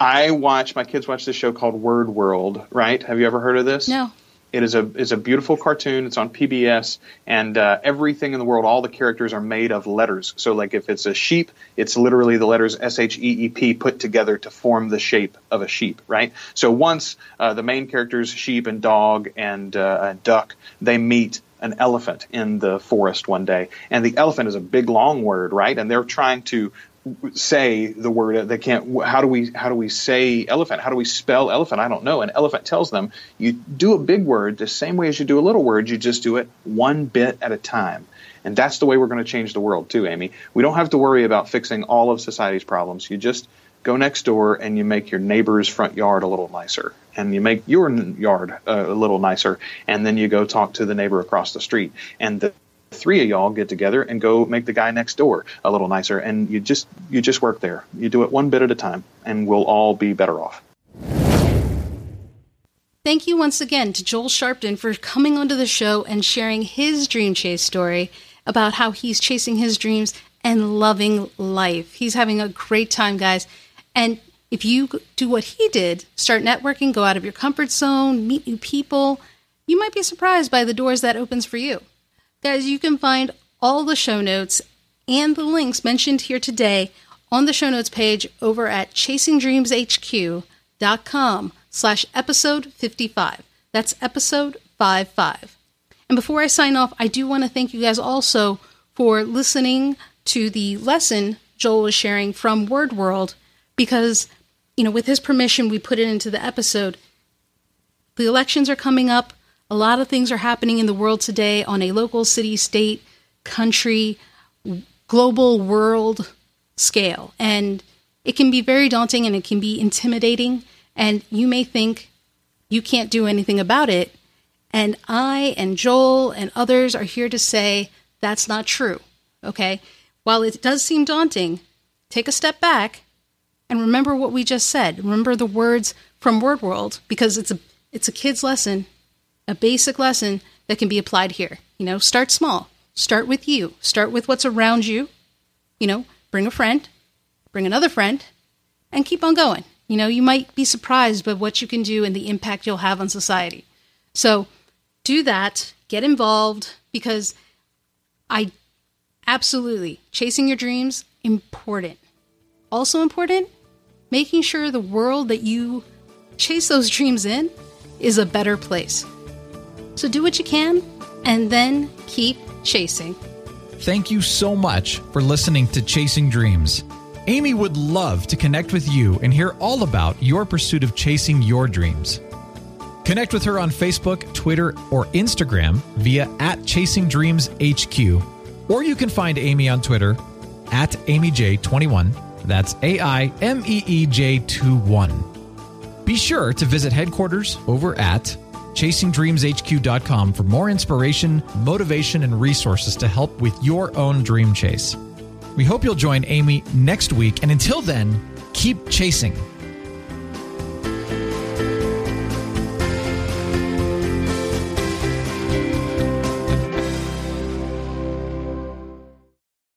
[SPEAKER 1] I watch my kids watch this show called Word World. Right? Have you ever heard of this?
[SPEAKER 3] No.
[SPEAKER 1] It is a is a beautiful cartoon. It's on PBS, and uh, everything in the world, all the characters are made of letters. So, like if it's a sheep, it's literally the letters S H E E P put together to form the shape of a sheep, right? So once uh, the main characters, sheep and dog and uh, duck, they meet an elephant in the forest one day, and the elephant is a big long word, right? And they're trying to say the word they can't how do we how do we say elephant? How do we spell elephant? I don't know. And elephant tells them you do a big word the same way as you do a little word you just do it one bit at a time. And that's the way we're going to change the world too amy. We don't have to worry about fixing all of society's problems. You just go next door and you make your neighbor's front yard a little nicer and you make your yard uh, a little nicer and then you go talk to the neighbor across the street. And the three of y'all get together and go make the guy next door a little nicer and you just you just work there. You do it one bit at a time and we'll all be better off.
[SPEAKER 3] Thank you once again to joel sharpton for coming onto the show and sharing his dream chase story about how he's chasing his dreams and loving life. He's having a great time guys. And if you do what he did start networking go out of your comfort zone meet new people you might be surprised by the doors that opens for you Guys, you can find all the show notes and the links mentioned here today on the show notes page over at chasingdreamshq.com slash episode 55. That's episode 55. And before I sign off, I do want to thank you guys also for listening to the lesson Joel was sharing from Word World because, you know, with his permission, we put it into the episode. The elections are coming up. A lot of things are happening in the world today on a local, city, state, country, global world scale. And it can be very daunting and it can be intimidating. And you may think you can't do anything about it. And I and Joel and others are here to say that's not true. Okay? While it does seem daunting, take a step back and remember what we just said. Remember the words from Word World because it's a it's a kid's lesson a basic lesson that can be applied here. You know, start small. Start with you. Start with what's around you. You know, bring a friend, bring another friend, and keep on going. You know, you might be surprised by what you can do and the impact you'll have on society. So do that, get involved, because I Absolutely. Chasing your dreams, important. Also important, making sure the world that you chase those dreams in is a better place. So do what you can and then keep chasing.
[SPEAKER 2] Thank you so much for listening to Chasing Dreams. Amy would love to connect with you and hear all about your pursuit of chasing your dreams. Connect with her on Facebook, Twitter, or Instagram via at Chasing Dreams HQ, or you can find Amy on Twitter at AimeeJ21. That's A I M E E J 2 1. Be sure to visit headquarters over at chasingdreamshq.com for more inspiration, motivation, and resources to help with your own dream chase. We hope you'll join Amy next week, and until then, keep chasing.